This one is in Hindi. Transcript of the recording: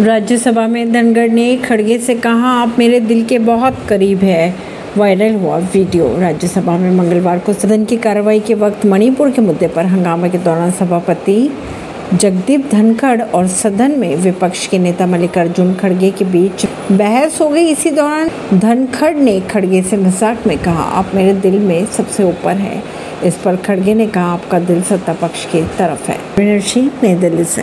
राज्यसभा में धनखड़ ने खड़गे से कहा, आप मेरे दिल के बहुत करीब है। वायरल हुआ वीडियो। राज्यसभा में मंगलवार को सदन की कार्रवाई के वक्त मणिपुर के मुद्दे पर हंगामे के दौरान सभापति जगदीप धनखड़ और सदन में विपक्ष के नेता मल्लिकार्जुन खड़गे के बीच बहस हो गई। इसी दौरान धनखड़ ने खड़गे से मज़ाक में कहा, आप मेरे दिल में सबसे ऊपर है। इस पर खड़गे ने कहा, आपका दिल सत्ता पक्ष की तरफ़ है। नई दिल्ली से।